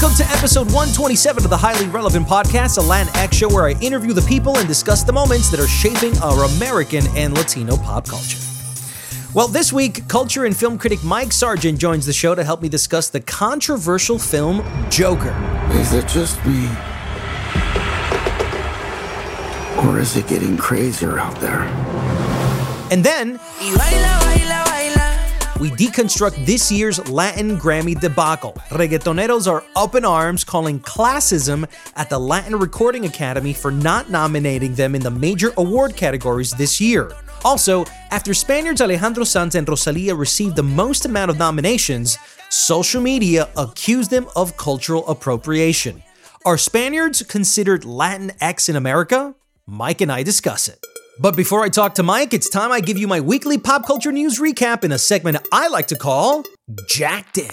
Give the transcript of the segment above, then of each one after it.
Welcome to episode 127 of the Highly Relevant Podcast, a X show where I interview the people and discuss the moments that are shaping our American and Latino pop culture. Well, this week, culture and film critic Mike Sargent joins the show to help me discuss the controversial film Joker. Is it just me? Or is it getting crazier out there? And then, we deconstruct this year's Latin Grammy debacle. Reggaetoneros are up in arms calling classism at the Latin Recording Academy for not nominating them in the major award categories this year. Also, after Spaniards Alejandro Sanz and Rosalia received the most amount of nominations, social media accused them of cultural appropriation. Are Spaniards considered Latinx in America? Mike and I discuss it. But before I talk to Mike, it's time I give you my weekly pop culture news recap in a segment I like to call Jacked In.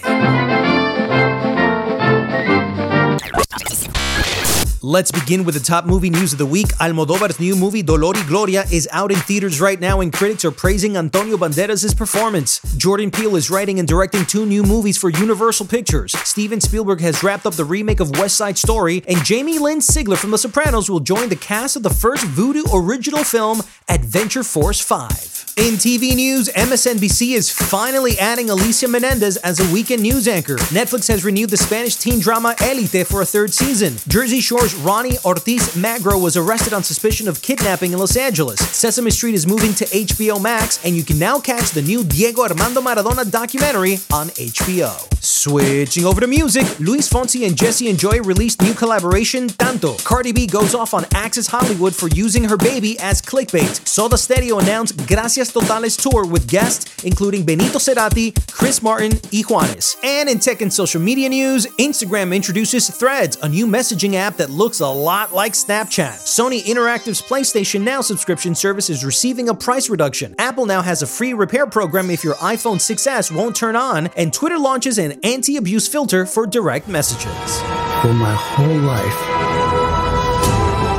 Let's begin with the top movie news of the week. Almodovar's new movie Dolor y Gloria is out in theaters right now, and critics are praising Antonio Banderas' performance. Jordan Peele is writing and directing two new movies for Universal Pictures. Steven Spielberg has wrapped up the remake of West Side Story, and Jamie Lynn Sigler from The Sopranos will join the cast of the first Vudu original film, Adventure Force 5. In TV news, MSNBC is finally adding Alicia Menendez as a weekend news anchor. Netflix has renewed the Spanish teen drama Elite for a third season. Jersey Ronnie Ortiz Magro was arrested on suspicion of kidnapping in Los Angeles. Sesame Street is moving to HBO Max, and you can now catch the new Diego Armando Maradona documentary on HBO. Switching over to music, Luis Fonsi and Jesse and Joy released new collaboration Tanto. Cardi B goes off on Access Hollywood for using her baby as clickbait. Soda Stereo announced Gracias Totales tour with guests including Benito Cerati, Chris Martin, y Juanes. And in tech and social media news, Instagram introduces Threads, a new messaging app that looks a lot like Snapchat. Sony Interactive's PlayStation Now subscription service is receiving a price reduction. Apple now has a free repair program if your iPhone 6S won't turn on, and Twitter launches an anti-abuse filter for direct messages. For my whole life,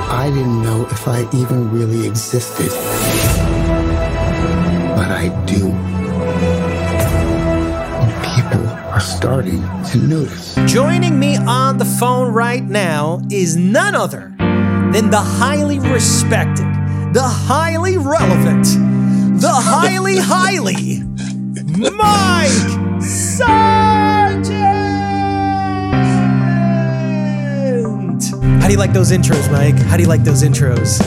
I didn't know if I even really existed. But I do. And people are starting to notice. Joining me on the phone right now is none other than the highly respected, the highly relevant, the highly, highly Mike Sargent. How do you like those intros, Mike? How do you like those intros?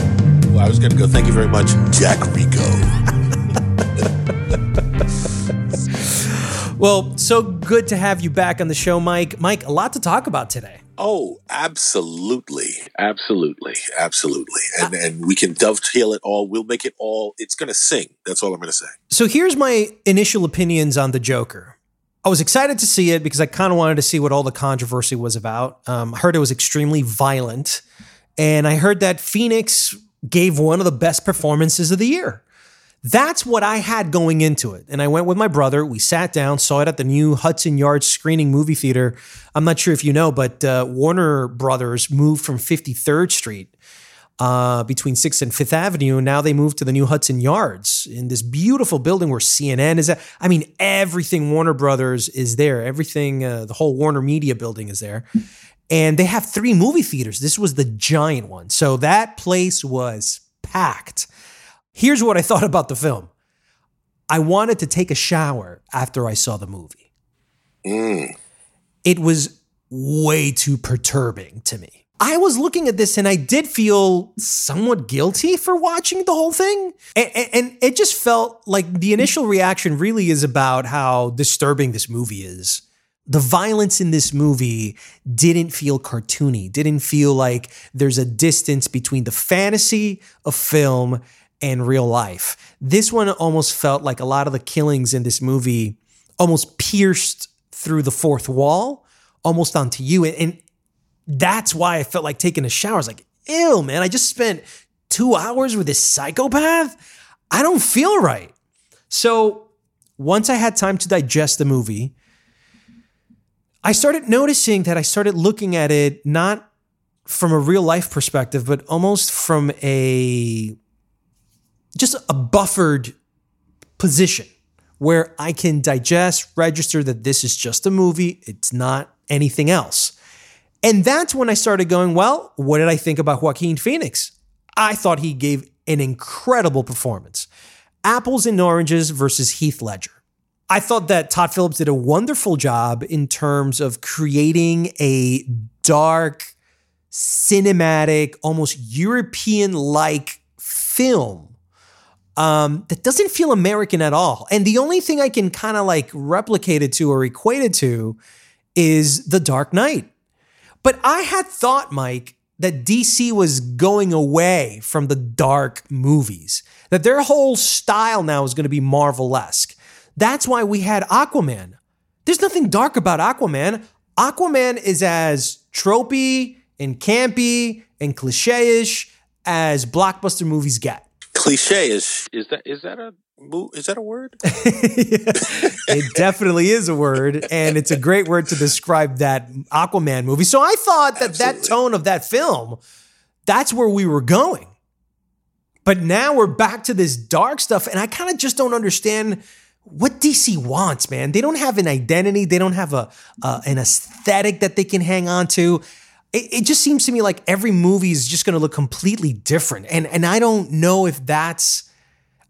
Well, I was going to go, thank you very much, Jack Rico. Well, so good to have you back on the show, Mike. Mike, a lot to talk about today. Oh, absolutely. Absolutely. Absolutely. And, and we can dovetail it all. We'll make it all, it's going to sing. That's all I'm going to say. So here's my initial opinions on the Joker. I was excited to see it because I kind of wanted to see what all the controversy was about. Um, I heard it was extremely violent, and I heard that Phoenix gave one of the best performances of the year. That's what I had going into it. And I went with my brother. We sat down, saw it at the new Hudson Yards screening movie theater. I'm not sure if you know, but uh, Warner Brothers moved from 53rd Street uh, between 6th and 5th Avenue. And now they moved to the new Hudson Yards in this beautiful building where CNN is at. I mean, everything Warner Brothers is there. Everything, uh, the whole Warner Media building is there. And they have three movie theaters. This was the giant one. So that place was packed. Here's what I thought about the film I wanted to take a shower after I saw the movie. Mm. It was way too perturbing to me. I was looking at this and I did feel somewhat guilty for watching the whole thing. And, and, and, it just felt like the initial reaction really is about how disturbing this movie is. The violence in this movie didn't feel cartoony, didn't feel like there's a distance between the fantasy of film and real life. This one almost felt like a lot of the killings in this movie almost pierced through the fourth wall, almost onto you. And that's why I felt like taking a shower. I was like, ew, man, I just spent two hours with this psychopath. I don't feel right. So once I had time to digest the movie, I started noticing that I started looking at it not from a real life perspective, but almost from a just a buffered position where I can digest, register that this is just a movie, it's not anything else. And that's when I started going, well, what did I think about Joaquin Phoenix? I thought he gave an incredible performance. Apples and oranges versus Heath Ledger. I thought that Todd Phillips did a wonderful job in terms of creating a dark, cinematic, almost European like film um, that doesn't feel American at all. And the only thing I can kind of like replicate it to or equate it to is The Dark Knight. But I had thought, Mike, that DC was going away from the dark movies, that their whole style now is going to be Marvel esque. That's why we had Aquaman. There's nothing dark about Aquaman. Aquaman is as tropey and campy and cliche ish as blockbuster movies get. Cliche is is that is that a is that a word? it definitely is a word, and it's a great word to describe that Aquaman movie. So I thought that Absolutely. that tone of that film, that's where we were going. But now we're back to this dark stuff, and I kind of just don't understand what DC wants, man. They don't have an identity. They don't have a uh, an aesthetic that they can hang on to. It, it just seems to me like every movie is just going to look completely different, and and I don't know if that's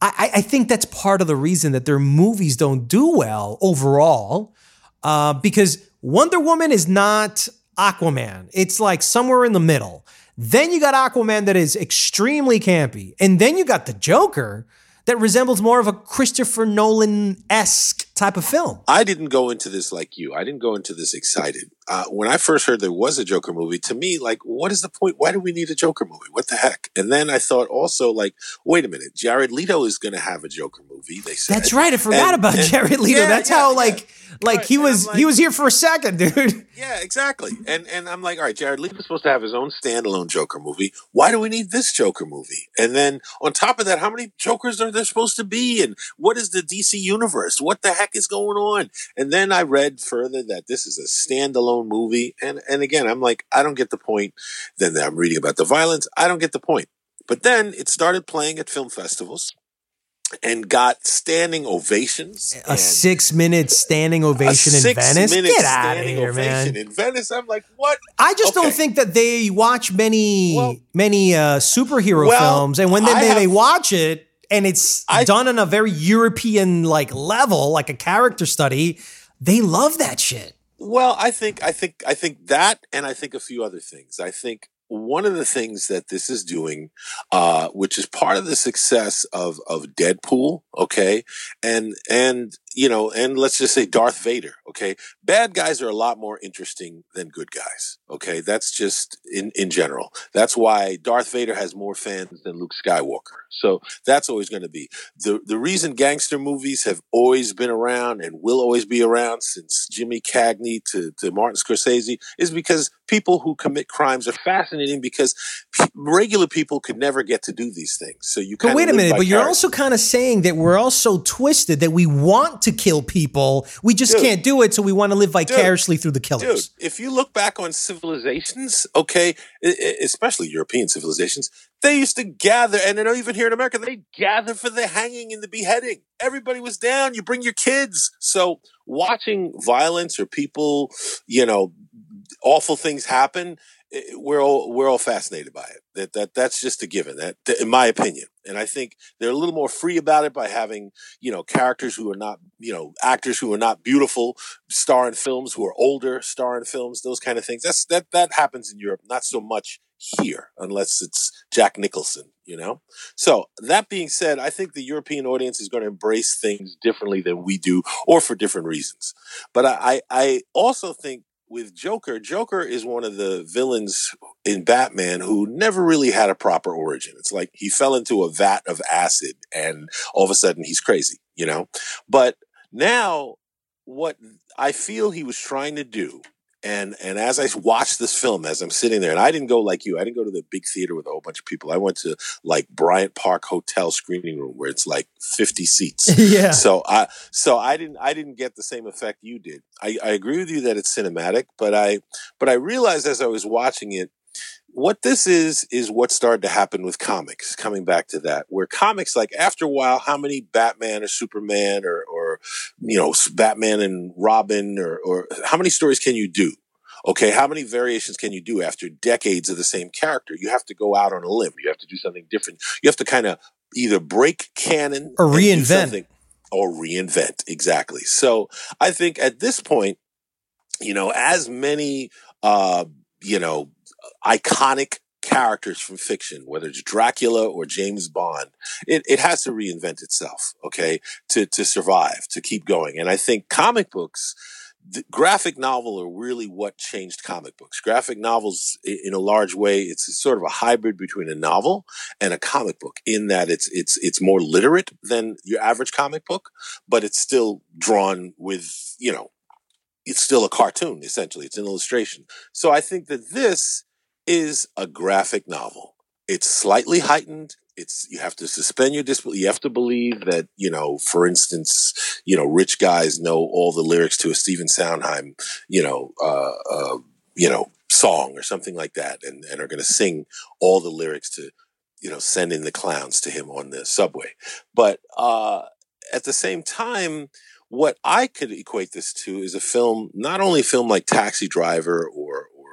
I, I think that's part of the reason that their movies don't do well overall, uh, because Wonder Woman is not Aquaman. It's like somewhere in the middle. Then you got Aquaman that is extremely campy, and then you got the Joker that resembles more of a Christopher Nolan esque type of film. I didn't go into this like you. I didn't go into this excited. Uh, when I first heard there was a Joker movie, to me, like, what is the point? Why do we need a Joker movie? What the heck? And then I thought also, like, wait a minute, Jared Leto is going to have a Joker movie. They said that's right. I forgot and, about and, Jared Leto. Yeah, that's yeah, how like. Yeah like right. he was like, he was here for a second, dude. Yeah, exactly. And and I'm like, all right, Jared Leto was supposed to have his own standalone Joker movie. Why do we need this Joker movie? And then on top of that, how many Jokers are there supposed to be? And what is the DC universe? What the heck is going on? And then I read further that this is a standalone movie. And and again, I'm like, I don't get the point. Then I'm reading about the violence. I don't get the point. But then it started playing at film festivals and got standing ovations. A six minute standing ovation in Venice. Get out of here, man! In Venice, I'm like, what? I just okay. don't think that they watch many well, many uh, superhero well, films, and when they, they, have, they watch it and it's I, done on a very European like level, like a character study, they love that shit. Well, I think I think I think that, and I think a few other things. I think one of the things that this is doing, uh, which is part of the success of of Deadpool, okay, and and you know, and let's just say Darth Vader, okay? Bad guys are a lot more interesting than good guys, okay? That's just in, in general. That's why Darth Vader has more fans than Luke Skywalker. So that's always going to be. The, the reason gangster movies have always been around and will always be around since Jimmy Cagney to, to Martin Scorsese is because people who commit crimes are fascinating because p- regular people could never get to do these things. So you But wait a minute, but you're also kind of saying that we're all so twisted that we want to kill people. We just dude, can't do it, so we want to live vicariously dude, through the killers. Dude, if you look back on civilizations, okay, especially European civilizations, they used to gather, and I know even here in America, they gather for the hanging and the beheading. Everybody was down. You bring your kids. So watching violence or people, you know, awful things happen, eh, eh, we're all we're all fascinated by it. That that that's just a given. That, in my opinion, and I think they're a little more free about it by having you know characters who are not you know actors who are not beautiful star in films who are older star in films. Those kind of things. That's that that happens in Europe, not so much here, unless it's Jack Nicholson. You know. So that being said, I think the European audience is going to embrace things differently than we do, or for different reasons. But I, I also think with Joker, Joker is one of the villains in Batman who never really had a proper origin. It's like he fell into a vat of acid and all of a sudden he's crazy, you know? But now what I feel he was trying to do and and as I watched this film, as I'm sitting there, and I didn't go like you, I didn't go to the big theater with a whole bunch of people. I went to like Bryant Park Hotel screening room where it's like 50 seats. yeah. So I so I didn't I didn't get the same effect you did. I, I agree with you that it's cinematic, but I but I realized as I was watching it, what this is is what started to happen with comics coming back to that where comics like after a while how many batman or superman or or you know batman and robin or or how many stories can you do? Okay how many variations can you do after decades of the same character? You have to go out on a limb. You have to do something different. You have to kind of either break canon or reinvent. or reinvent exactly. So i think at this point you know as many uh you know iconic characters from fiction, whether it's Dracula or James Bond, it, it has to reinvent itself, okay, to, to survive, to keep going. And I think comic books, the graphic novel are really what changed comic books. Graphic novels, in a large way, it's sort of a hybrid between a novel and a comic book in that it's, it's, it's more literate than your average comic book, but it's still drawn with, you know, it's still a cartoon, essentially. It's an illustration. So I think that this, is a graphic novel. It's slightly heightened. It's you have to suspend your disbelief. You have to believe that you know, for instance, you know, rich guys know all the lyrics to a Stephen Sondheim, you know, uh, uh, you know, song or something like that, and and are going to sing all the lyrics to, you know, send in the clowns to him on the subway. But uh, at the same time, what I could equate this to is a film, not only a film like Taxi Driver or or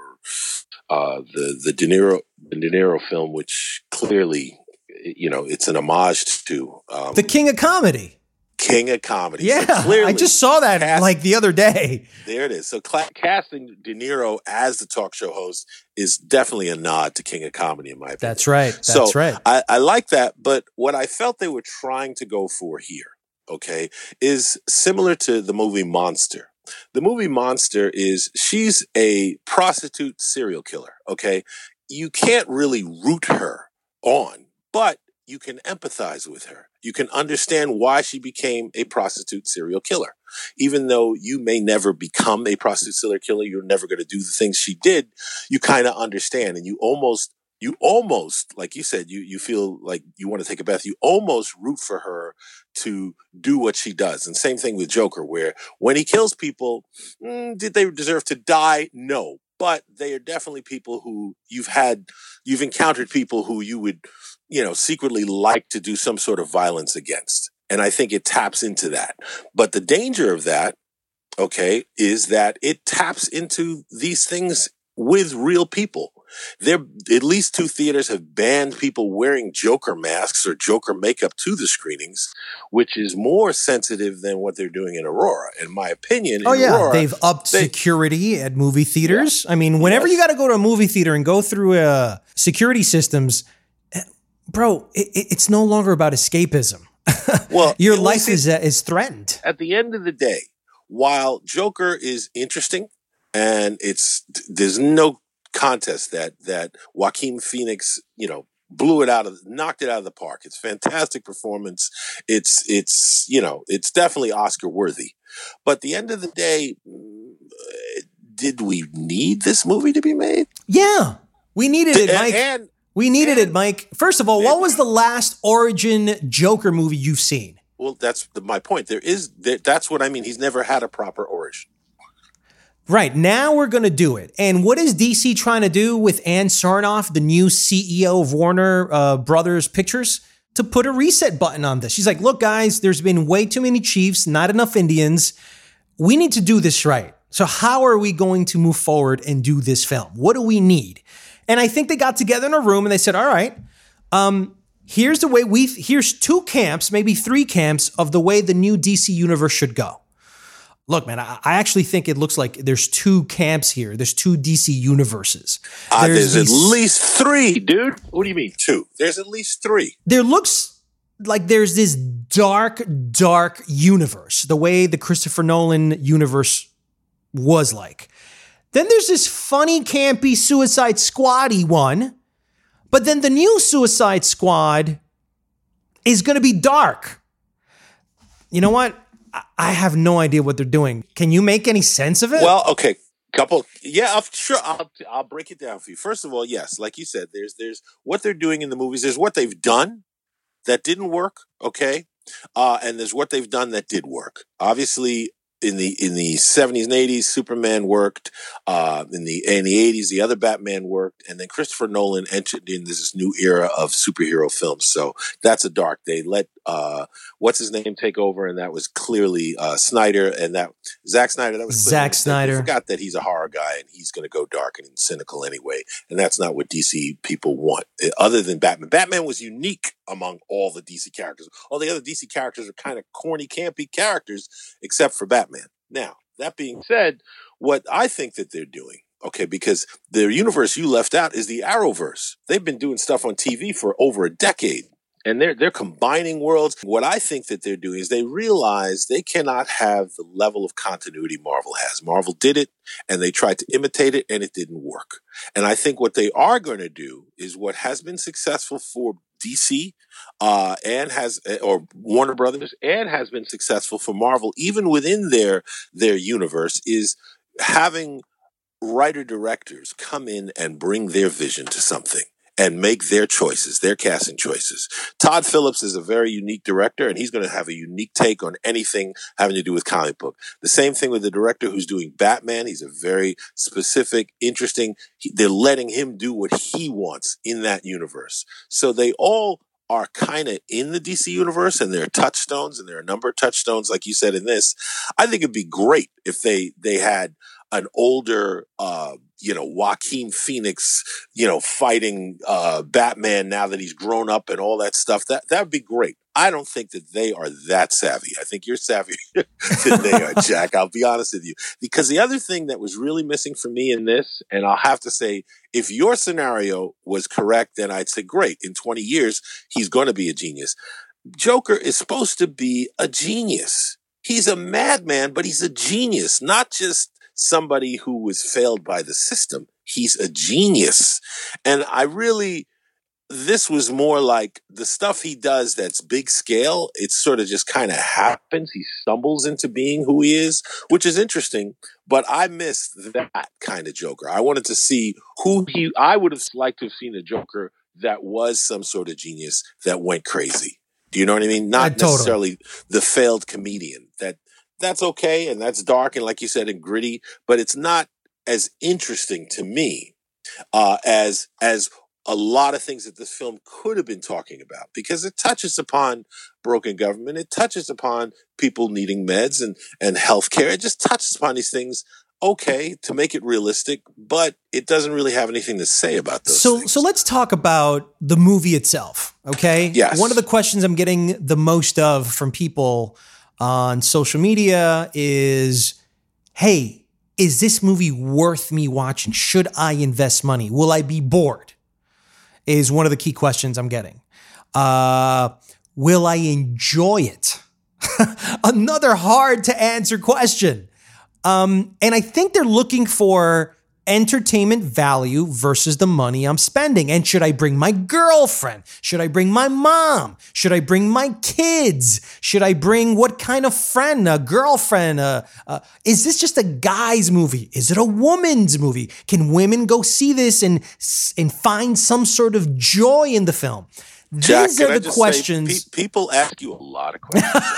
uh, the the De Niro the De Niro film, which clearly, you know, it's an homage to um, the King of Comedy. King of Comedy. Yeah, so I just saw that cast, like the other day. There it is. So cl- casting De Niro as the talk show host is definitely a nod to King of Comedy, in my opinion. That's right. That's so right. I, I like that, but what I felt they were trying to go for here, okay, is similar to the movie Monster the movie Monster is she's a prostitute serial killer. Okay. You can't really root her on, but you can empathize with her. You can understand why she became a prostitute serial killer. Even though you may never become a prostitute serial killer, you're never going to do the things she did. You kind of understand and you almost you almost, like you said, you, you feel like you want to take a bath. You almost root for her to do what she does. And same thing with Joker, where when he kills people, mm, did they deserve to die? No. But they are definitely people who you've had, you've encountered people who you would, you know, secretly like to do some sort of violence against. And I think it taps into that. But the danger of that, okay, is that it taps into these things with real people there, at least two theaters have banned people wearing Joker masks or Joker makeup to the screenings, which is more sensitive than what they're doing in Aurora, in my opinion. Oh yeah, Aurora, they've upped they, security at movie theaters. Yeah. I mean, whenever yes. you got to go to a movie theater and go through uh, security systems, eh, bro, it, it's no longer about escapism. well, your life is uh, is threatened. At the end of the day, while Joker is interesting and it's there's no contest that that Joaquin Phoenix, you know, blew it out of knocked it out of the park. It's fantastic performance. It's it's you know, it's definitely Oscar worthy. But the end of the day, mm, did we need this movie to be made? Yeah. We needed it, Mike. And, we needed and, it, Mike. First of all, what was the last origin Joker movie you've seen? Well, that's the, my point. There is that's what I mean. He's never had a proper origin. Right. Now we're going to do it. And what is DC trying to do with Ann Sarnoff, the new CEO of Warner uh, Brothers Pictures? To put a reset button on this. She's like, look, guys, there's been way too many chiefs, not enough Indians. We need to do this right. So, how are we going to move forward and do this film? What do we need? And I think they got together in a room and they said, all right, um, here's the way we, here's two camps, maybe three camps of the way the new DC universe should go. Look, man, I, I actually think it looks like there's two camps here. There's two DC universes. Uh, there's at these- least three, dude. What do you mean two? There's at least three. there looks like there's this dark, dark universe, the way the Christopher Nolan universe was like. Then there's this funny, campy Suicide Squad one, but then the new Suicide Squad is going to be dark. You know what? I- have no idea what they're doing. Can you make any sense of it? Well, okay, couple. Yeah, I'll, sure. I'll I'll break it down for you. First of all, yes, like you said, there's there's what they're doing in the movies. There's what they've done that didn't work. Okay, uh, and there's what they've done that did work. Obviously. In the in the seventies and eighties, Superman worked. Uh, in the in the eighties, the other Batman worked, and then Christopher Nolan entered in this new era of superhero films. So that's a dark. They let uh, what's his name take over, and that was clearly uh, Snyder, and that Zack Snyder. That was Zack. Snyder. forgot that he's a horror guy and he's going to go dark and cynical anyway, and that's not what DC people want. Uh, Other than Batman, Batman was unique among all the DC characters. All the other DC characters are kind of corny, campy characters, except for Batman. Now, that being said, what I think that they're doing. Okay, because the universe you left out is the Arrowverse. They've been doing stuff on TV for over a decade and they're they're combining worlds. What I think that they're doing is they realize they cannot have the level of continuity Marvel has. Marvel did it and they tried to imitate it and it didn't work. And I think what they are going to do is what has been successful for DC uh, and has or Warner Brothers and has been successful for Marvel even within their their universe is having writer directors come in and bring their vision to something and make their choices, their casting choices. Todd Phillips is a very unique director and he's going to have a unique take on anything having to do with comic book. The same thing with the director who's doing Batman. He's a very specific, interesting, he, they're letting him do what he wants in that universe. So they all are kind of in the DC universe and there are touchstones and there are a number of touchstones, like you said in this. I think it'd be great if they, they had an older, uh, you know, Joaquin Phoenix, you know, fighting uh, Batman now that he's grown up and all that stuff. That that would be great. I don't think that they are that savvy. I think you're savvy than they are, Jack. I'll be honest with you. Because the other thing that was really missing for me in this, and I'll have to say, if your scenario was correct, then I'd say, great. In 20 years, he's going to be a genius. Joker is supposed to be a genius. He's a madman, but he's a genius, not just somebody who was failed by the system. He's a genius. And I really, this was more like the stuff he does that's big scale. It sort of just kind of happens. He stumbles into being who he is, which is interesting. But I missed that kind of Joker. I wanted to see who he, I would have liked to have seen a Joker that was some sort of genius that went crazy. Do you know what I mean? Not totally. necessarily the failed comedian that that's okay and that's dark and like you said and gritty, but it's not as interesting to me uh, as as a lot of things that this film could have been talking about because it touches upon broken government, it touches upon people needing meds and and healthcare. It just touches upon these things. Okay, to make it realistic, but it doesn't really have anything to say about those. So, things. so let's talk about the movie itself. Okay. Yes. One of the questions I'm getting the most of from people on social media is, "Hey, is this movie worth me watching? Should I invest money? Will I be bored?" Is one of the key questions I'm getting. Uh, will I enjoy it? Another hard to answer question. Um, and I think they're looking for entertainment value versus the money I'm spending. And should I bring my girlfriend? Should I bring my mom? Should I bring my kids? Should I bring what kind of friend? A girlfriend? Uh, uh, is this just a guy's movie? Is it a woman's movie? Can women go see this and and find some sort of joy in the film? Jack, These are the just say, questions. pe- people ask you a lot of questions.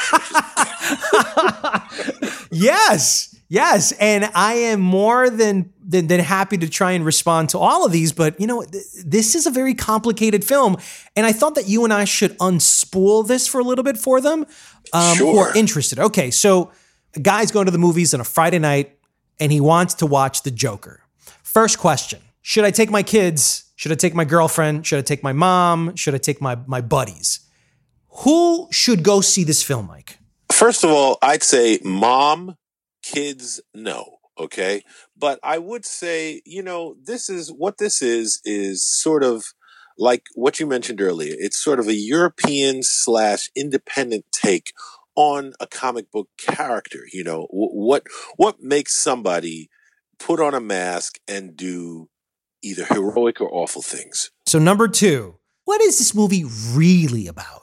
Yes, yes, and I am more than, than than happy to try and respond to all of these. But you know, th- this is a very complicated film, and I thought that you and I should unspool this for a little bit for them um, who are interested. Okay, so a guys going to the movies on a Friday night, and he wants to watch The Joker. First question Should I take my kids? Should I take my girlfriend? Should I take my mom? Should I take my, my buddies? Who should go see this film, Mike? First of all, I'd say mom, kids, no. Okay. But I would say, you know, this is what this is, is sort of like what you mentioned earlier. It's sort of a European slash independent take on a comic book character. You know, what, what makes somebody put on a mask and do either heroic or awful things? So, number two, what is this movie really about?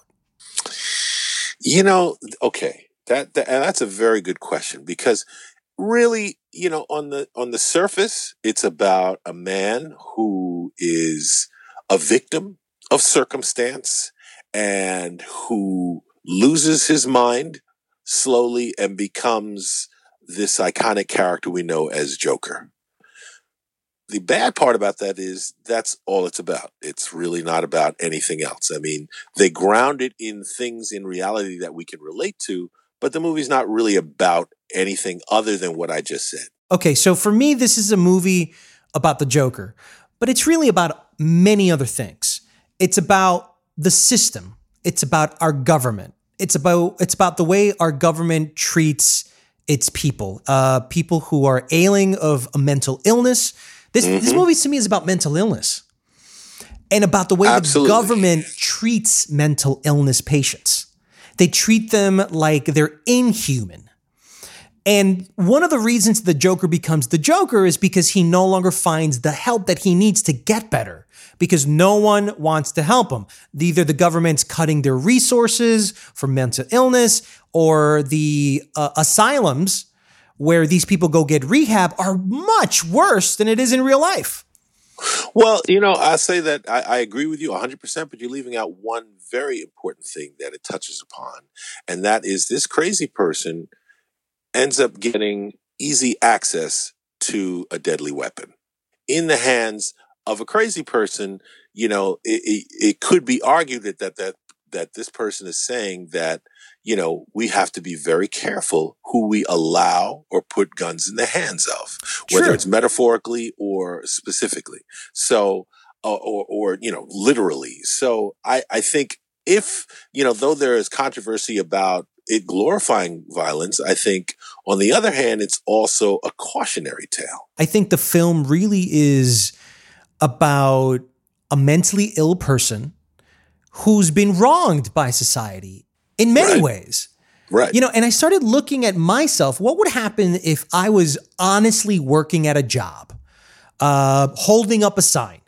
You know, okay, that, that and that's a very good question because really, you know, on the on the surface, it's about a man who is a victim of circumstance and who loses his mind slowly and becomes this iconic character we know as Joker. The bad part about that is that's all it's about. It's really not about anything else. I mean, they ground it in things in reality that we can relate to, but the movie's not really about anything other than what I just said. Okay, so for me, this is a movie about the Joker, but it's really about many other things. It's about the system. It's about our government. It's about it's about the way our government treats its people, uh, people who are ailing of a mental illness. This mm-hmm. this movie to me is about mental illness and about the way Absolutely. the government treats mental illness patients. They treat them like they're inhuman. And one of the reasons the Joker becomes the Joker is because he no longer finds the help that he needs to get better because no one wants to help him. Either the government's cutting their resources for mental illness or the uh, asylums where these people go get rehab are much worse than it is in real life. Well, you know, I say that I, I, agree with you 100%, but you're leaving out one very important thing that it touches upon. And that is this crazy person ends up getting easy access to a deadly weapon in the hands of a crazy person. You know, it, it, it could be argued that, that, that, that this person is saying that you know, we have to be very careful who we allow or put guns in the hands of, whether it's metaphorically or specifically. So, uh, or, or, you know, literally. So I, I think if, you know, though there is controversy about it glorifying violence, I think on the other hand, it's also a cautionary tale. I think the film really is about a mentally ill person who's been wronged by society in many right. ways. Right. You know, and I started looking at myself. What would happen if I was honestly working at a job, uh, holding up a sign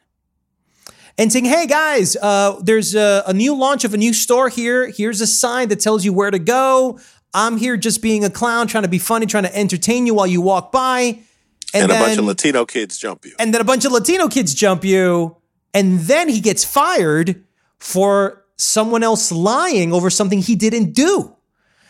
and saying, hey guys, uh, there's a, a new launch of a new store here. Here's a sign that tells you where to go. I'm here just being a clown, trying to be funny, trying to entertain you while you walk by. And, and then, a bunch of Latino kids jump you. And then a bunch of Latino kids jump you. And then he gets fired for someone else lying over something he didn't do.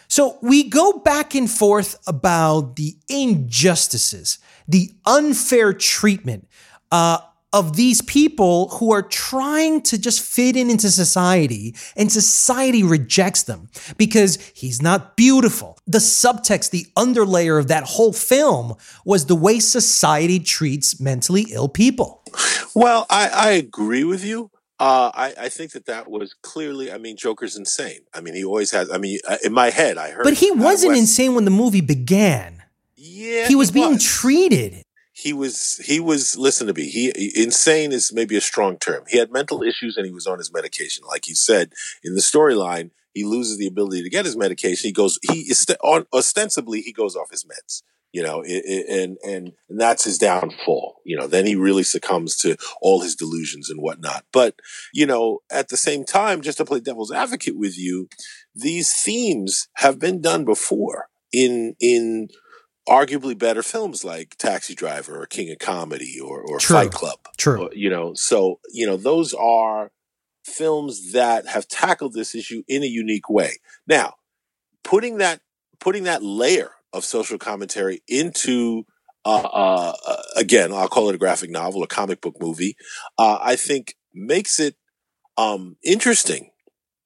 So we go back and forth about the injustices, the unfair treatment uh, of these people who are trying to just fit in into society and society rejects them because he's not beautiful. The subtext, the underlayer of that whole film was the way society treats mentally ill people. Well, I, I agree with you. Uh, I, I think that that was clearly. I mean, Joker's insane. I mean, he always has. I mean, uh, in my head, I heard. But he wasn't insane when the movie began. Yeah, he was he being was. treated. He was. He was. Listen to me. He insane is maybe a strong term. He had mental issues and he was on his medication. Like he said in the storyline, he loses the ability to get his medication. He goes. He is ostensibly he goes off his meds you know, it, it, and, and, and that's his downfall. You know, then he really succumbs to all his delusions and whatnot. But, you know, at the same time, just to play devil's advocate with you, these themes have been done before in, in, arguably better films like Taxi Driver or King of Comedy or, or Fight Club. True. you know, so, you know, those are films that have tackled this issue in a unique way. Now, putting that, putting that layer of social commentary into uh, uh, again, I'll call it a graphic novel, a comic book movie. Uh, I think makes it um, interesting.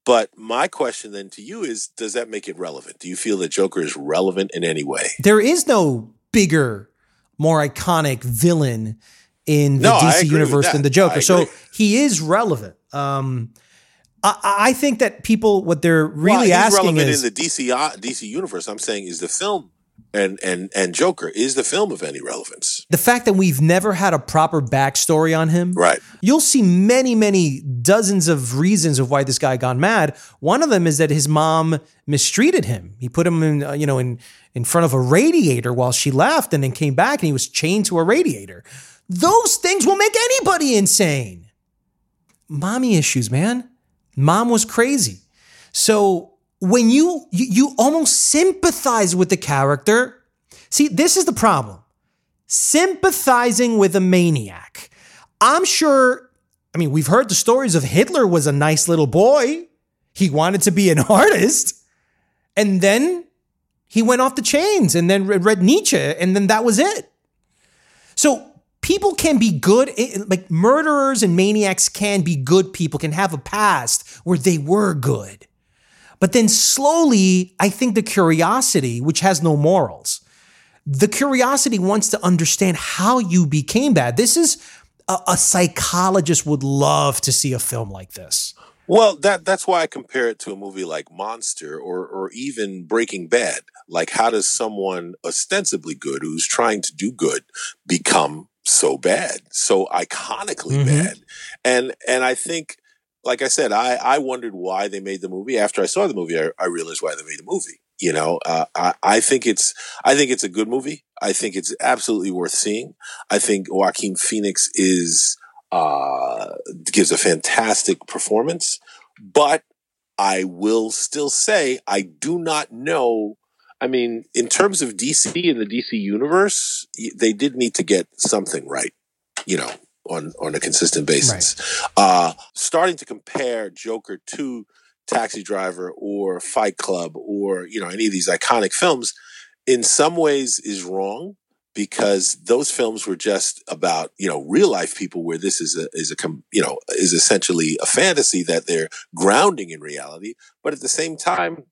But my question then to you is: Does that make it relevant? Do you feel that Joker is relevant in any way? There is no bigger more iconic villain in the No, DC universe than the Joker. So he is relevant. Um, I, I think that people, what they're Well, really he's asking relevant is, in the DC uh, DC universe. I'm saying is the film and and and Joker is the film of any relevance, the fact that we've never had a proper backstory on him. right? You'll see many, many dozens of reasons of why this guy gone mad. One of them is that his mom mistreated him. He put him in, uh, you know, in in front of a radiator while she left, and then came back and he was chained to a radiator. Those things will make anybody insane. Mommy issues, man. Mom was crazy. So when you you, you almost sympathize with the character, see, this is the problem sympathizing with a maniac. I'm sure, I mean, we've heard the stories of Hitler was a nice little boy. He wanted to be an artist. And then he went off the chains and then read Nietzsche, and then that was it. So people can be good, eh, like murderers and maniacs can be good people, can have a past where they were good. But then slowly, I think the curiosity, which has no morals, the curiosity wants to understand how you became bad. This is a, a psychologist would love to see a film like this. Well, that that's why I compare it to a movie like Monster or or even Breaking Bad. Like, how does someone ostensibly good who's trying to do good become so bad, so iconically Mhm. bad? And and I think, like I said, I I wondered why they made the movie. After I saw the movie, I, I realized why they made the movie. You know, uh, I I think it's I think it's a good movie. I think it's absolutely worth seeing. I think Joaquin Phoenix is uh, gives a fantastic performance, but I will still say I do not know. I mean, in terms of DC and the DC universe, they did need to get something right, you know, on on a consistent basis. Uh, starting to compare Joker to Taxi Driver or Fight Club or you know any of these iconic films, in some ways is wrong because those films were just about you know real life people where this is a is a you know is essentially a fantasy that they're grounding in reality but at the same time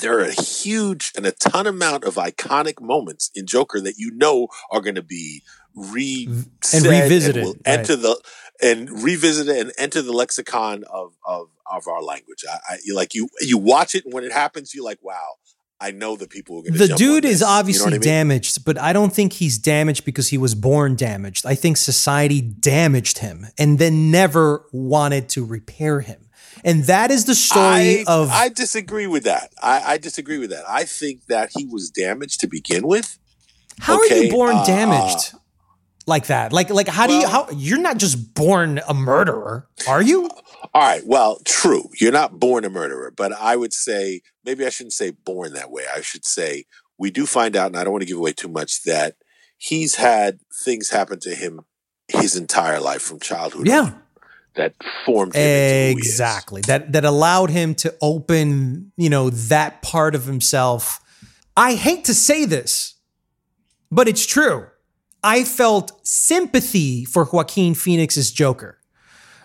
there are a huge and a ton amount of iconic moments in Joker that you know are going to be re And revisited, will right. enter the and revisit it and enter the lexicon of of of our language. I, I like you you watch it and when it happens you're like wow I know the people are going to The dude is this. You know obviously I mean? damaged, but I don't think he's damaged because he was born damaged. I think society damaged him and then never wanted to repair him. And that is the story I, of I disagree with that. I, I disagree with that. I think that he was damaged to begin with. how are you born uh, damaged like that? Like like how do you how you're not just born a murderer, are you? All right. Well, true. You're not born a murderer, but I would say maybe I shouldn't say born that way. I should say we do find out, and I don't want to give away too much, that he's had things happen to him his entire life from childhood. Yeah. on That formed him into who he is. Exactly. That that allowed him to open, you know, that part of himself. I hate to say this, but it's true. I felt sympathy for Joaquin Phoenix's Joker,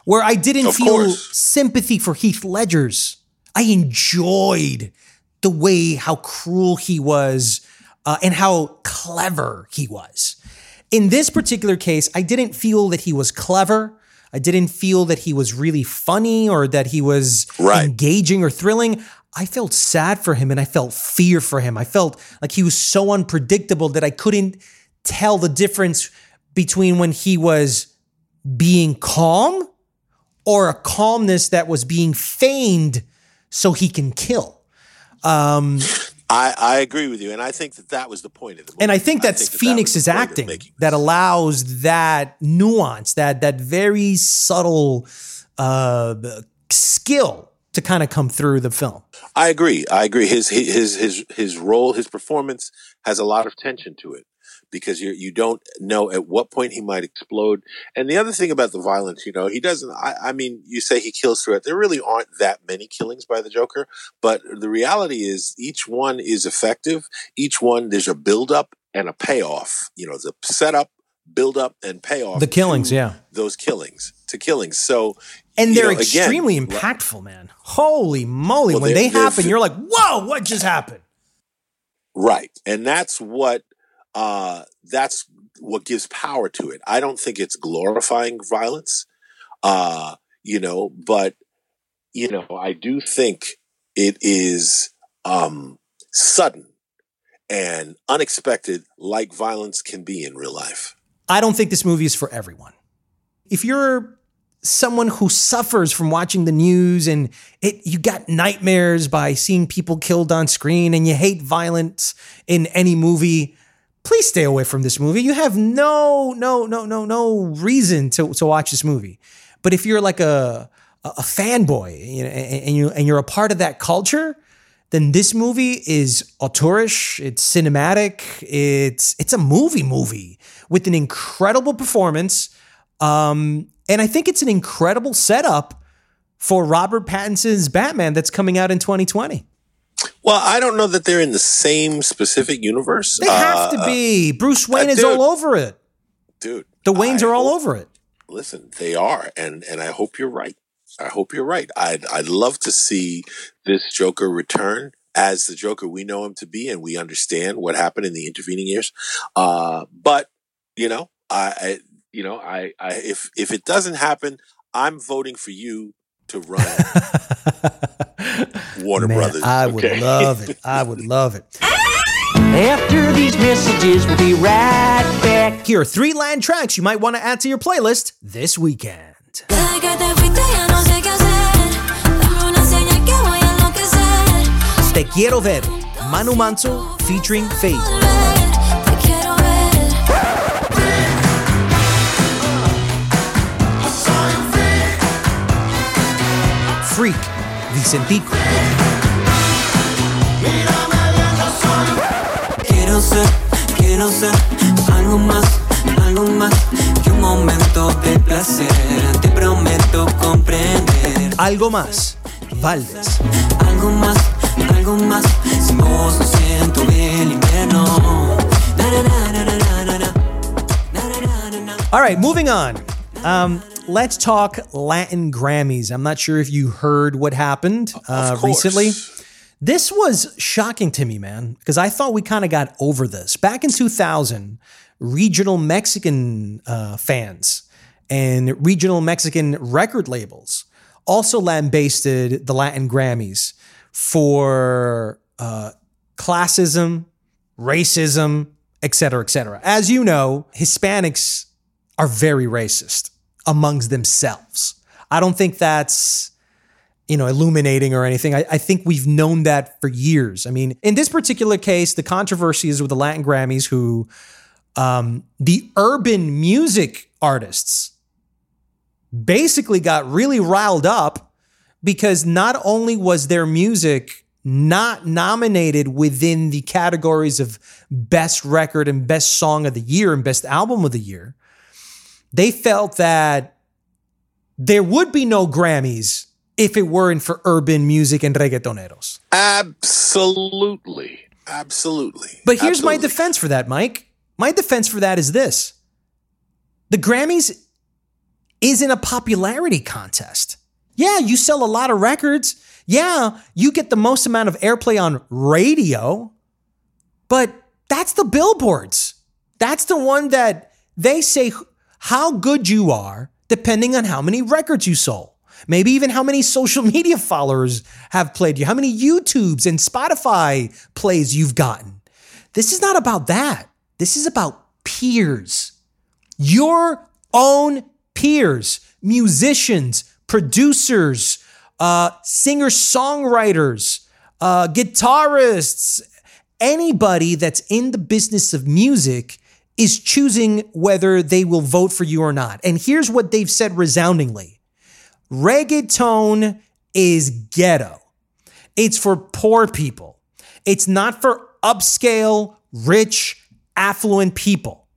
where I didn't Of feel course. sympathy for Heath Ledger's. I enjoyed the way how cruel he was uh, and how clever he was. In this particular case, I didn't feel that he was clever. I didn't feel that he was really funny or that he was Right. engaging or thrilling. I felt sad for him and I felt fear for him. I felt like he was so unpredictable that I couldn't tell the difference between when he was being calm or a calmness that was being feigned so he can kill. Um, I, I agree with you, and I think that that was the point of the movie. and I think that's that that was Phoenix's point acting that allows that nuance, that that very subtle uh, skill to kind of come through the film. I agree. I agree. His his his his role, his performance has a lot of tension to it because you you don't know at what point he might explode. And the other thing about the violence, you know, he doesn't. I, I mean, you say he kills through it. There really aren't that many killings by the Joker, but the reality is each one is effective. Each one there's a build up and a payoff. You know, the setup, build up, and payoff. The killings, yeah. those killings to killings. So And they're know, again, extremely impactful, man. Holy moly. Well, when they happen, you're like, whoa, what just happened? Right. And that's what uh that's what gives power to it. I don't think it's glorifying violence, uh, you know, but you know, I do think it is um, sudden and unexpected, like violence can be in real life. I don't think this movie is for everyone. If you're someone who suffers from watching the news and it you got nightmares by seeing people killed on screen and you hate violence in any movie, please stay away from this movie. You have no no no no no reason to to watch this movie. But if you're like a a fanboy you know, and you and you're a part of that culture, then this movie is auteurish, it's cinematic, it's it's a movie movie with an incredible performance. Um, and I think it's an incredible setup for Robert Pattinson's Batman that's coming out in 2020. Well, I don't know that they're in the same specific universe. They have uh, to be. Bruce Wayne uh, is all over it. Dude. The Waynes I are all over it. Listen, they are, and and I hope you're right. I hope you're right. I'd I'd love to see this Joker return as the Joker we know him to be, and we understand what happened in the intervening years. Uh, but you know, I, I you know, I, I if if it doesn't happen, I'm voting for you to run Warner Man, Brothers. I would okay? love it. I would love it. After these messages, we'll be right back. Here are three land tracks you might want to add to your playlist this weekend. Te Quiero Ver, Manu Manso featuring Fate. Freak, Vicentico. Quiero ser, quiero ser algo más, algo más que un momento de placer. Te prometo comprender. Algo más, Valdes. Algo más, algo más. Sin vos no siento el invierno. All right, moving on. Um, let's talk Latin Grammys. I'm not sure if you heard what happened uh, recently. This was shocking to me, man, because I thought we kind of got over this. Back in 2000, regional Mexican uh, fans and regional Mexican record labels also lambasted the Latin Grammys for uh, classism, racism, et cetera, et cetera. As you know, Hispanics are very racist amongst themselves. I don't think that's you know illuminating or anything. I, I think we've known that for years. I mean, in this particular case, the controversy is with the Latin Grammys, who um, the urban music artists basically got really riled up because not only was their music not nominated within the categories of best record and best song of the year and best album of the year, they felt that there would be no Grammys if it weren't for urban music and reggaetoneros. Absolutely, absolutely. But here's my defense for that, Mike. My defense for that is this the Grammys isn't a popularity contest. Yeah, you sell a lot of records. Yeah, you get the most amount of airplay on radio, but that's the billboards. That's the one that they say how good you are depending on how many records you sold. Maybe even how many social media followers have played you, how many YouTubes and Spotify plays you've gotten. This is not about that. This is about peers. Your own peers, musicians, producers, uh, singer songwriters, uh, guitarists, anybody that's in the business of music is choosing whether they will vote for you or not. And here's what they've said resoundingly reggaeton is ghetto. It's for poor people. It's not for upscale, rich, affluent people.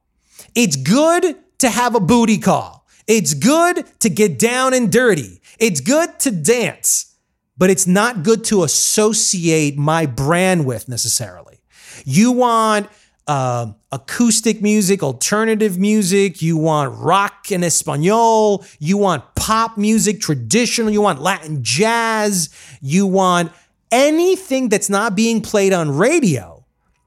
It's good to have a booty call. It's good to get down and dirty. It's good to dance, but it's not good to associate my brand with necessarily. You want uh, acoustic music, alternative music, you want rock in Espanol, you want pop music, traditional, you want Latin jazz, you want anything that's not being played on radio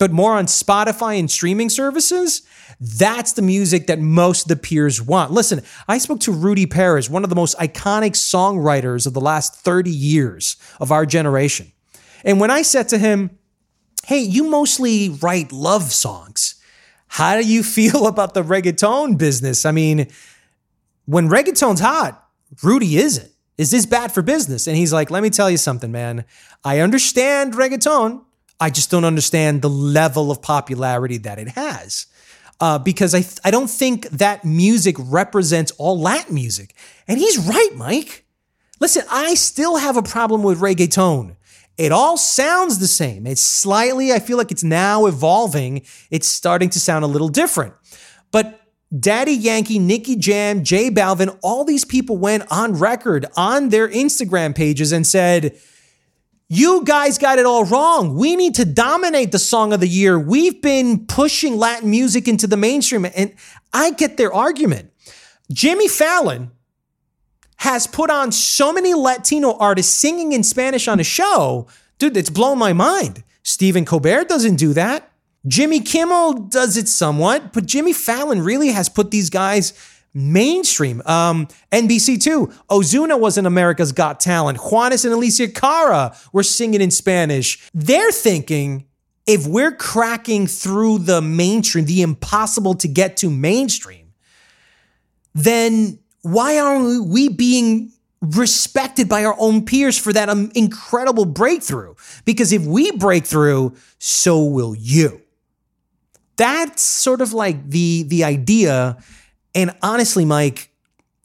but more on Spotify and streaming services, that's the music that most of the peers want. Listen, I spoke to Rudy Perez, one of the most iconic songwriters of the last 30 years of our generation. And when I said to him, Hey, you mostly write love songs. How do you feel about the reggaeton business? I mean, when reggaeton's hot, Rudy isn't. Is this bad for business? And he's like, let me tell you something, man. I understand reggaeton. I just don't understand the level of popularity that it has. Uh, because I, th- I don't think that music represents all Latin music. And he's right, Mike. Listen, I still have a problem with reggaeton. It all sounds the same. It's slightly, I feel like it's now evolving. It's starting to sound a little different. But Daddy Yankee, Nicky Jam, J Balvin, all these people went on record on their Instagram pages and said, You guys got it all wrong. We need to dominate the song of the year. We've been pushing Latin music into the mainstream. And I get their argument. Jimmy Fallon has put on so many Latino artists singing in Spanish on a show. Dude, it's blown my mind. Stephen Colbert doesn't do that. Jimmy Kimmel does it somewhat, but Jimmy Fallon really has put these guys mainstream. Um, NBC too. Ozuna was in America's Got Talent. Juanes and Alessia Cara were singing in Spanish. They're thinking if we're cracking through the mainstream, the impossible to get to mainstream, then why aren't we being respected by our own peers for that um, incredible breakthrough? Because if we break through, so will you that's sort of like the the idea. And honestly, Mike,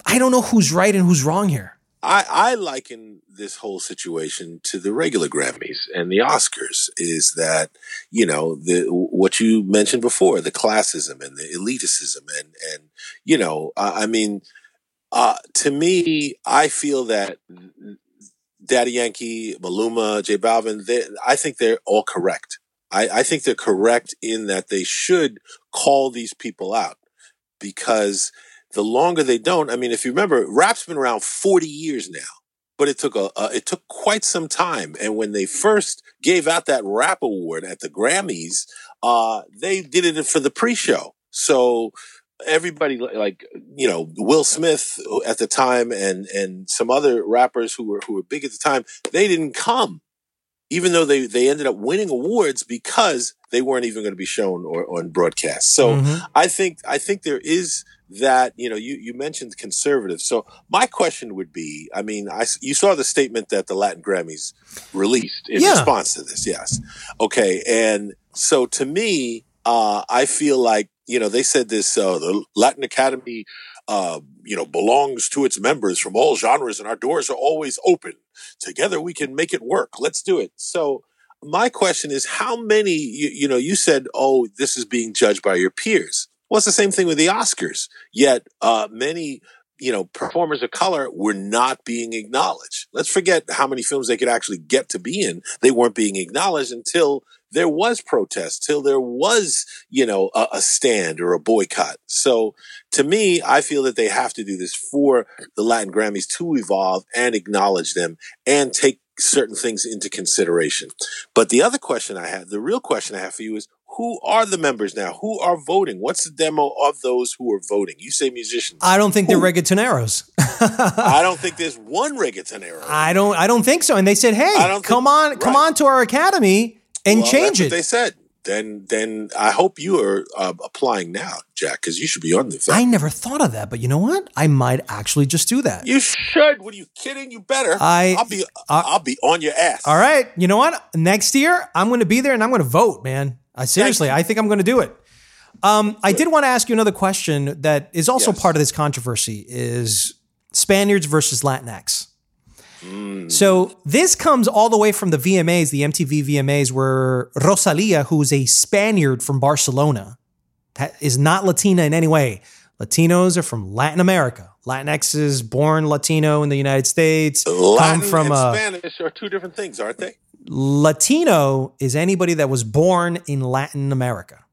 I don't know who's right and who's wrong here. I, I liken this whole situation to the regular Grammys and the Oscars is that, you know, the, what you mentioned before, the classism and the elitism and, and, you know, I mean, uh, to me, I feel that Daddy Yankee, Maluma, J Balvin, I think they're all correct. I, I think they're correct in that they should call these people out because the longer they don't, I mean, if you remember, rap's been around 40 years now, but it took a, uh, it took quite some time. And when they first gave out that rap award at the Grammys, uh, they did it for the pre-show. So everybody like, you know, Will Smith at the time and, and some other rappers who were, who were big at the time, they didn't come even though they, they ended up winning awards because they weren't even going to be shown or on broadcast. So mm-hmm. I think I think there is that you know you you mentioned conservative. So my question would be, I mean, I you saw the statement that the Latin Grammys released in yeah. response to this, yes, okay, and so to me, uh, I feel like you know they said this uh, the Latin Academy uh, you know, belongs to its members from all genres, and our doors are always open. Together, we can make it work. Let's do it. So, my question is, how many? You, you know, you said, "Oh, this is being judged by your peers." Well, it's the same thing with the Oscars. Yet, uh, many you know, performers of color were not being acknowledged. Let's forget how many films they could actually get to be in. They weren't being acknowledged until there was protest, till there was, you know, a, a, stand or a boycott. So to me, I feel that they have to do this for the Latin Grammys to evolve and acknowledge them and take certain things into consideration. But the other question I have, the real question I have for you is who are the members now? Who are voting? What's the demo of those who are voting? You say musicians. I don't think who? they're reggaetoneros. I don't think there's one reggaetonero. I don't. I don't think so. And they said, "Hey, come think, on, right. come on to our academy and well, change it." they said. Then, then I hope you are uh, applying now, Jack, because you should be on the. I never thought of that, but you know what? I might actually just do that. You should. What are you kidding? You better. I, I'll be. Uh, I'll be on your ass. All right. You know what? Next year, I'm going to be there and I'm going to vote, man. I seriously, I think I'm going to do it. Um, I did want to ask you another question that is also yes. part of this controversy: is Spaniards versus Latinx. Mm. So this comes all the way from the VMAs, the MTV VMAs, where Rosalia, who's a Spaniard from Barcelona, is not Latina in any way. Latinos are from Latin America. Latinx is born Latino in the United States. Latin come from and uh, Spanish are two different things, aren't they? Latino is anybody that was born in Latin America.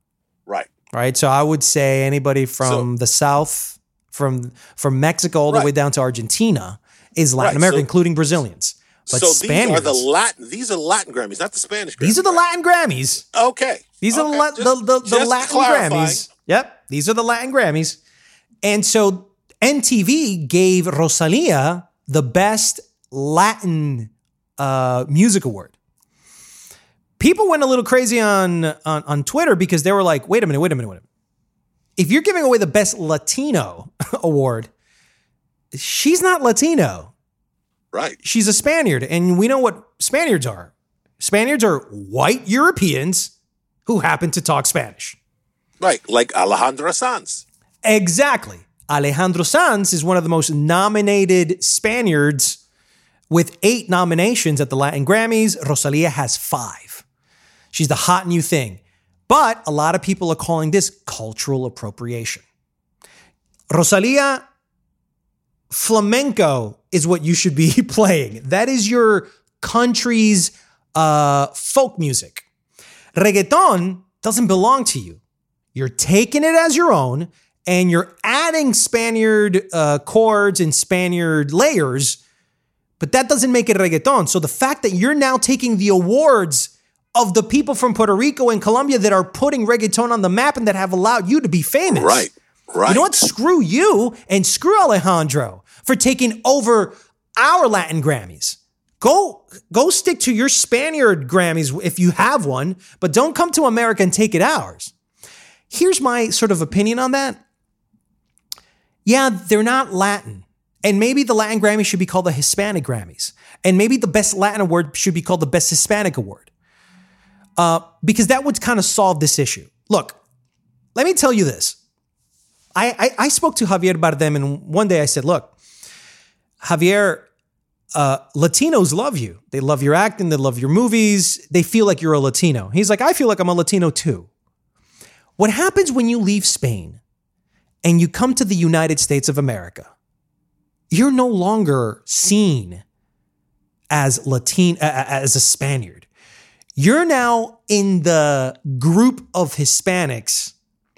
Right. Right. So I would say anybody from so, the South, from from Mexico all the way down to Argentina is Latin right. America, so, including Brazilians. But so Spaniards, these are the Latin. These are Latin Grammys, not the Spanish. Grammys. these are the Latin Grammys. Okay. These are Okay, the, La- just- the, the, the Latin clarifying. Grammys. Yep, these are the Latin Grammys. And so MTV gave Rosalia the best Latin uh, music award. People went a little crazy on, on on Twitter because they were like, "Wait a minute, wait a minute, wait a minute! If you're giving away the best Latino award, she's not Latino. Right. She's a Spaniard, and we know what Spaniards are. Spaniards are white Europeans who happen to talk Spanish. Right. Like Alejandro Sanz. Exactly. Alejandro Sanz is one of the most nominated Spaniards with eight nominations at the Latin Grammys. Rosalia has five. She's the hot new thing. But a lot of people are calling this cultural appropriation. Rosalia, flamenco is what you should be playing. That is your country's uh, folk music. Reggaeton doesn't belong to you. You're taking it as your own and you're adding Spaniard uh, chords and Spaniard layers, but that doesn't make it reggaeton. So the fact that you're now taking the awards of the people from Puerto Rico and Colombia that are putting reggaeton on the map and that have allowed you to be famous. Right. Right. You know what? Screw you and screw Alejandro for taking over our Latin Grammys. Go go stick to your Spaniard Grammys if you have one, but don't come to America and take it ours. Here's my sort of opinion on that. Yeah, they're not Latin. And maybe the Latin Grammy should be called the Hispanic Grammys. And maybe the best Latin award should be called the best Hispanic award. Uh, because that would kind of solve this issue. Look, let me tell you this. I, I, I spoke to Javier Bardem, and one day I said, Look, Javier, uh, Latinos love you. They love your acting, they love your movies, they feel like you're a Latino. He's like, I feel like I'm a Latino too. What happens when you leave Spain and you come to the United States of America? You're no longer seen as Latin as a Spaniard. You're now in the group of Hispanics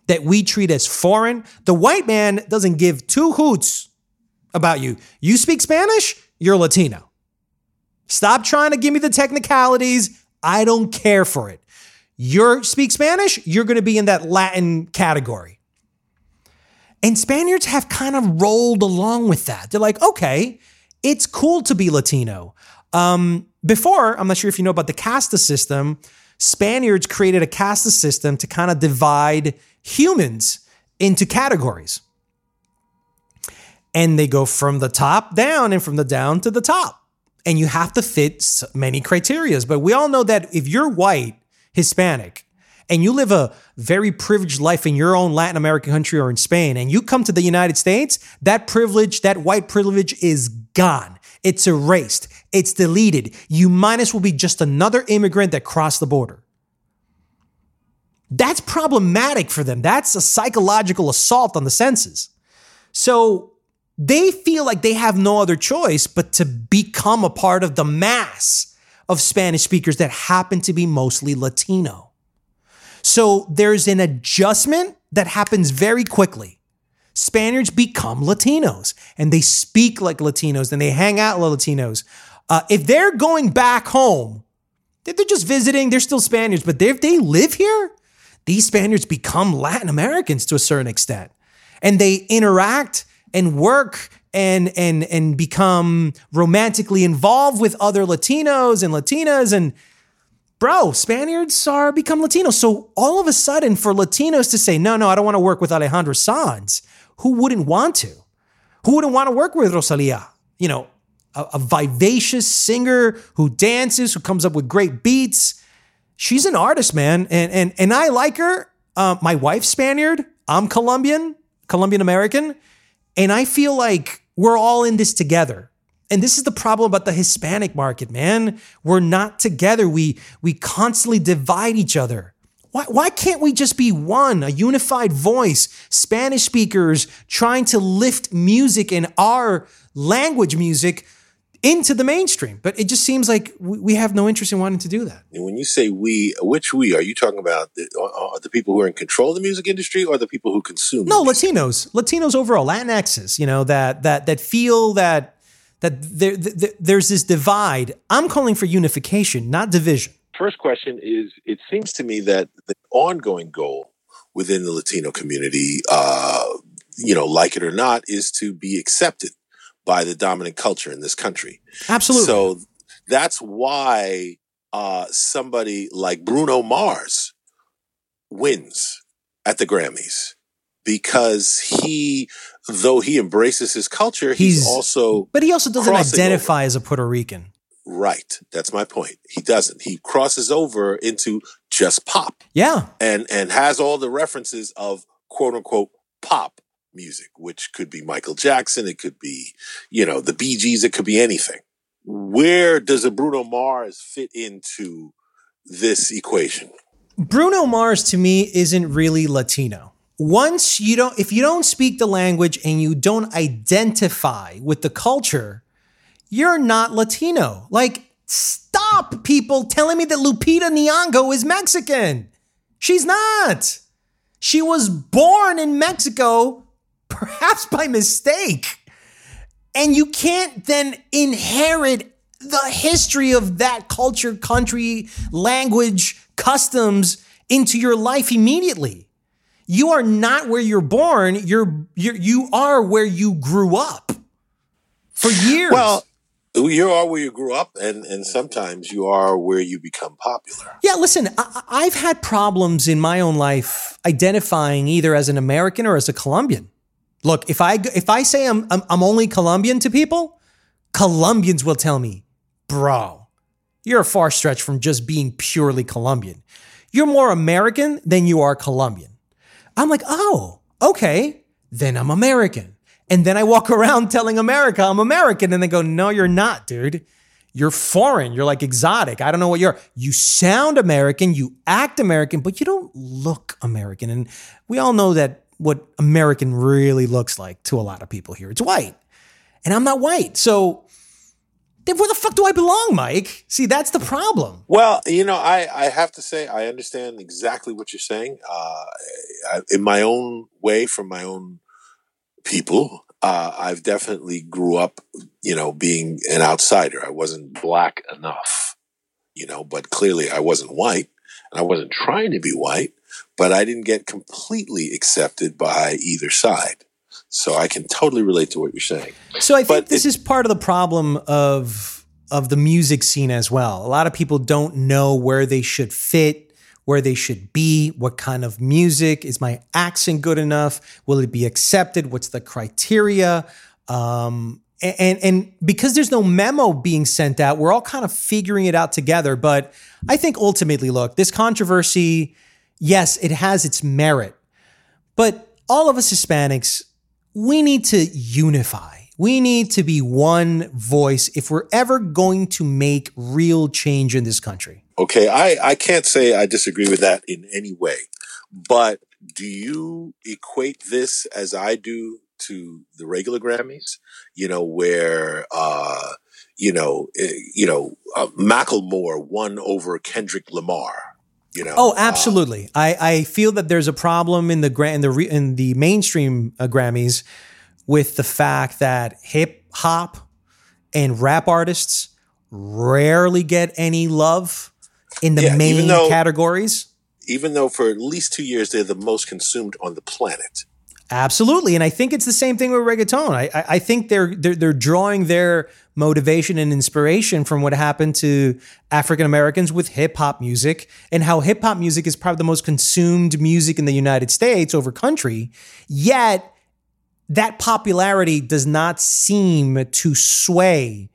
that we treat as foreign. The white man doesn't give two hoots about you. You speak Spanish, you're Latino. Stop trying to give me the technicalities. I don't care for it. You speak Spanish, you're going to be in that Latin category. And Spaniards have kind of rolled along with that. They're like, okay, it's cool to be Latino. Um, before, I'm not sure if you know about the casta system, Spaniards created a casta system to kind of divide humans into categories. And they go from the top down and from the down to the top. And you have to fit many criterias. But we all know that if you're white, Hispanic, and you live a very privileged life in your own Latin American country or in Spain, and you come to the United States, that privilege, that white privilege is gone. It's erased. It's deleted. You might as well be just another immigrant that crossed the border. That's problematic for them. That's a psychological assault on the senses. So they feel like they have no other choice but to become a part of the mass of Spanish speakers that happen to be mostly Latino. So there's an adjustment that happens very quickly. Spaniards become Latinos and they speak like Latinos and they hang out with Latinos. Uh, if they're going back home, they're just visiting, they're still Spaniards, but if they live here, these Spaniards become Latin Americans to a certain extent. And they interact and work and and and become romantically involved with other Latinos and Latinas and bro, Spaniards are become Latinos. So all of a sudden, for Latinos to say, no, no, I don't want to work with Alejandro Sanz, who wouldn't want to? Who wouldn't want to work with Rosalia? You know, a, a vivacious singer who dances, who comes up with great beats. She's an artist, man, and and and I like her. Uh, my wife's Spaniard. I'm Colombian, Colombian American, and I feel like we're all in this together. And this is the problem about the Hispanic market, man. We're not together. We we constantly divide each other. Why, why can't we just be one, a unified voice, Spanish speakers trying to lift music and our language music into the mainstream? But it just seems like we have no interest in wanting to do that. And when you say we, which we are you talking about? The, are the people who are in control of the music industry, or the people who consume? No? Latinos, Latinos overall, Latinxes, you know that that that feel that that there, there, there's this divide. I'm calling for unification, not division. First question is it seems to me that the ongoing goal within the Latino community, uh, you know, like it or not, is to be accepted by the dominant culture in this country. Absolutely. So that's why uh, somebody like Bruno Mars wins at the Grammys because he, though he embraces his culture, he's, He's- also But he also doesn't identify as a Puerto Rican. Right. That's my point. He doesn't. He crosses over into just pop Yeah. and and has all the references of quote unquote pop music, which could be Michael Jackson, it could be, you know, the Bee Gees, it could be anything. Where does a Bruno Mars fit into this equation? Bruno Mars to me isn't really Latino. Once you don't, if you don't speak the language and you don't identify with the culture, you're not Latino. Like, stop people telling me that Lupita Nyong'o is Mexican. She's not. She was born in Mexico, perhaps by mistake. And you can't then inherit the history of that culture, country, language, customs into your life immediately. You are not where you're born. You're, you're you are where you grew up for years. Well, you are where you grew up, and, and sometimes you are where you become popular. Yeah, listen, I, I've had problems in my own life identifying either as an American or as a Colombian. Look, if I if I say I'm I'm, I'm only Colombian to people, Colombians will tell me, "Bro, you're a far stretch from just being purely Colombian. You're more American than you are Colombian." I'm like, "Oh, okay, then I'm American." And then I walk around telling America I'm American, and they go, "No, you're not, dude." You're foreign. You're like exotic. I don't know what you're. You sound American, you act American, but you don't look American. And we all know that what American really looks like to a lot of people here. It's white. And I'm not white. So then where the fuck do I belong, Mike? See, that's the problem. Well, you know, I, I have to say, I understand exactly what you're saying. Uh, I, in my own way, from my own people, uh, I've definitely grew up, you know, being an outsider. I wasn't black enough, you know, but clearly I wasn't white and I wasn't trying to be white, but I didn't get completely accepted by either side. So I can totally relate to what you're saying. So I think But this it- is part of the problem of of the music scene as well. A lot of people don't know where they should fit, where they should be, what kind of music is my accent good enough? Will it be accepted? What's the criteria? Um, and and because there's no memo being sent out, we're all kind of figuring it out together. But I think ultimately, look, this controversy, yes, it has its merit, but all of us Hispanics, we need to unify. We need to be one voice if we're ever going to make real change in this country. Okay, I, I can't say I disagree with that in any way. But do you equate this as I do to the regular Grammys? You know, where uh, you know, eh, you know, uh, Macklemore won over Kendrick Lamar. You know, Oh, uh, absolutely. I, I feel that there's a problem in the gra- in the re- in the mainstream uh, Grammys with the fact that hip hop and rap artists rarely get any love in the Yeah, even main though- categories. even though for at least two years they're the most consumed on the planet. Absolutely, and I think it's the same thing with reggaeton. I, I, I think they're, they're they're drawing their motivation and inspiration from what happened to African Americans with hip hop music, and how hip hop music is probably the most consumed music in the United States over country. Yet that popularity does not seem to sway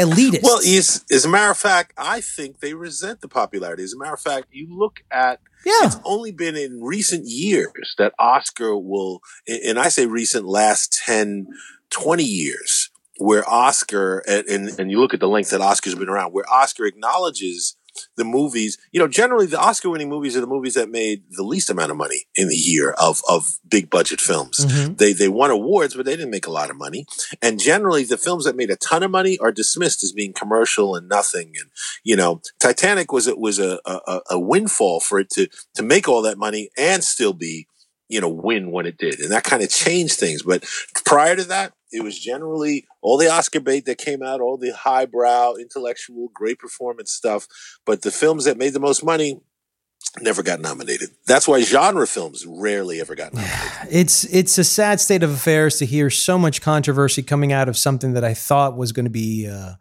elitists. Well, is, as a matter of fact, I think they resent the popularity. As a matter of fact, you look at yeah, it's only been in recent years that Oscar will, and I say recent, last 10, 20 years, where Oscar, and, and, and you look at the length that Oscar's been around, where Oscar acknowledges the movies, you know, generally the Oscar winning movies are the movies that made the least amount of money in the year of, of big budget films. Mhm. They, they won awards, but they didn't make a lot of money. And generally the films that made a ton of money are dismissed as being commercial and nothing. And, you know, Titanic was, it was a, a, a windfall for it to, to make all that money and still be, you know, win when it did. And that kind of changed things. But prior to that, It was generally all the Oscar bait that came out, all the highbrow, intellectual, great performance stuff. But the films that made the most money never got nominated. That's why genre films rarely ever got nominated. It's it's a sad state of affairs to hear so much controversy coming out of something that I thought was going to be uh,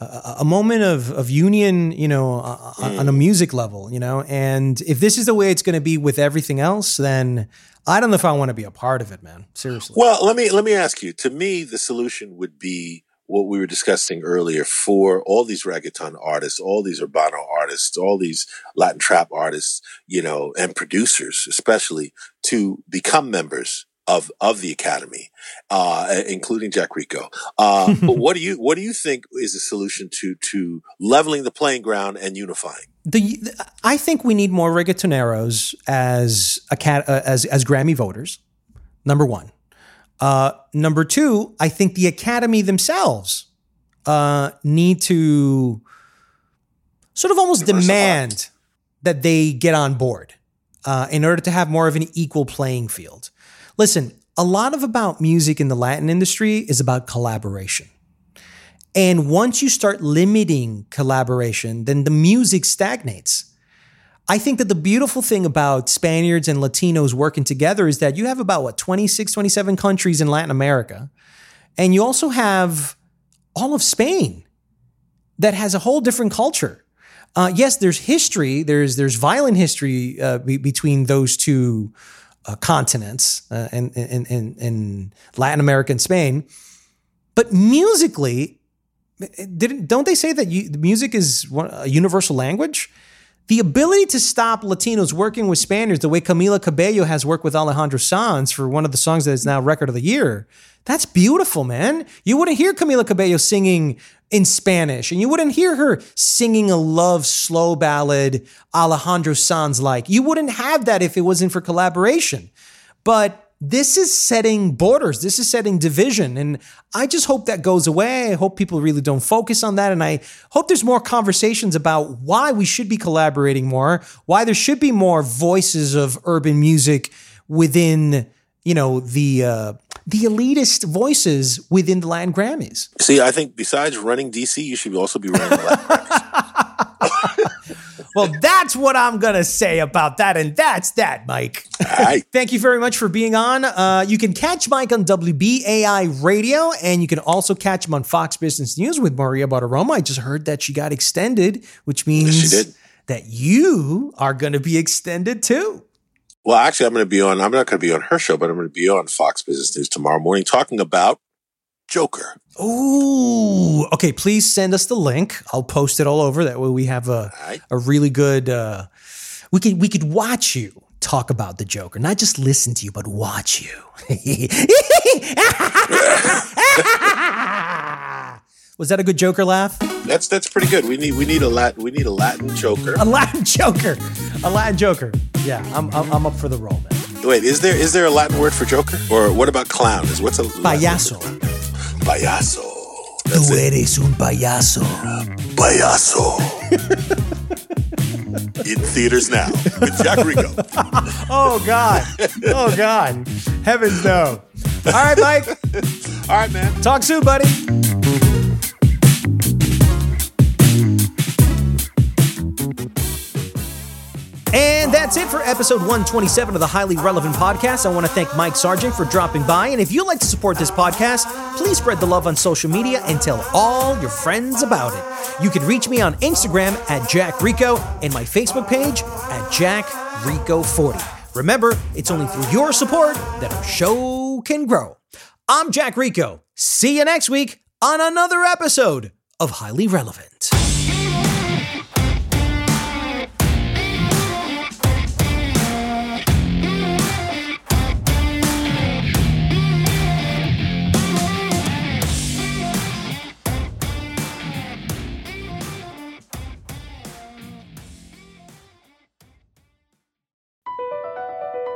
a, a moment of of union, you know, uh, mm. on a music level, you know. And if this is the way it's going to be with everything else, then I don't know if I want to be a part of it, man. Seriously. Well, let me let me ask you. To me, the solution would be what we were discussing earlier for all these reggaeton artists, all these urbano artists, all these Latin trap artists, you know, and producers, especially to become members of of the academy, uh, including Jack Rico. Uh, but what do you what do you think is the solution to to leveling the playing ground and unifying? The, I think we need more reggaetoneros as a cat uh, as as Grammy voters. Number one. Uh, number two, I think the Academy themselves uh, need to sort of almost demand that they get on board uh, in order to have more of an equal playing field. Listen, a lot of about music in the Latin industry is about collaboration. And once you start limiting collaboration, then the music stagnates. I think that the beautiful thing about Spaniards and Latinos working together is that you have about what 26, 27 countries in Latin America. And you also have all of Spain that has a whole different culture. Uh, yes, there's history. There's there's violent history uh, be- between those two uh, continents uh, in, in, in, in Latin America and Spain. But musically, didn't don't they say that you, music is a universal language? the ability to stop Latinos working with Spaniards the way Camila Cabello has worked with Alejandro Sanz for one of the songs that is now record of the year. That's beautiful, man. You wouldn't hear Camila Cabello singing in Spanish, and you wouldn't hear her singing a love slow ballad Alejandro Sanz like. You wouldn't have that if it wasn't for collaboration. But this is setting borders. This is setting division. And I just hope that goes away. I hope people really don't focus on that. And I hope there's more conversations about why we should be collaborating more, why there should be more voices of urban music within, you know, the, uh, the elitist voices within the Latin Grammys. See, I think besides running DC, you should also be running the Latin Grammys. Well, that's what I'm going to say about that. And that's that, Mike. Thank you very much for being on. Uh, you can catch Mike on WBAI Radio, and you can also catch him on Fox Business News with Maria Bartiromo. I just heard that she got extended, which means yes, that you are going to be extended too. Well, actually, I'm going to be on, I'm not going to be on her show, but I'm going to be on Fox Business News tomorrow morning talking about Joker. Ooh, okay. Please send us the link. I'll post it all over. That way, we have a right. a really good. Uh, we could we could watch you talk about the Joker, not just listen to you, but watch you. Was that a good Joker laugh? That's that's pretty good. We need we need a Latin we need a Latin Joker. A Latin Joker, a Latin Joker. Yeah, I'm I'm, I'm up for the role, man. Wait, is there is there a Latin word for Joker, or what about clown? Is what's a payaso? Payaso. Tú eres un payaso. Payaso. In theaters now with Jack Rico. oh God. Oh God. Heavens no. All right, Mike. All right, man. Talk soon, buddy. And that's it for episode 127 of the Highly Relevant Podcast. I want to thank Mike Sargent for dropping by. And if you'd like to support this podcast, please spread the love on social media and tell all your friends about it. You can reach me on Instagram at Jack Rico and my Facebook page at Jack Rico 40. Remember, it's only through your support that our show can grow. I'm Jack Rico. See you next week on another episode of Highly Relevant.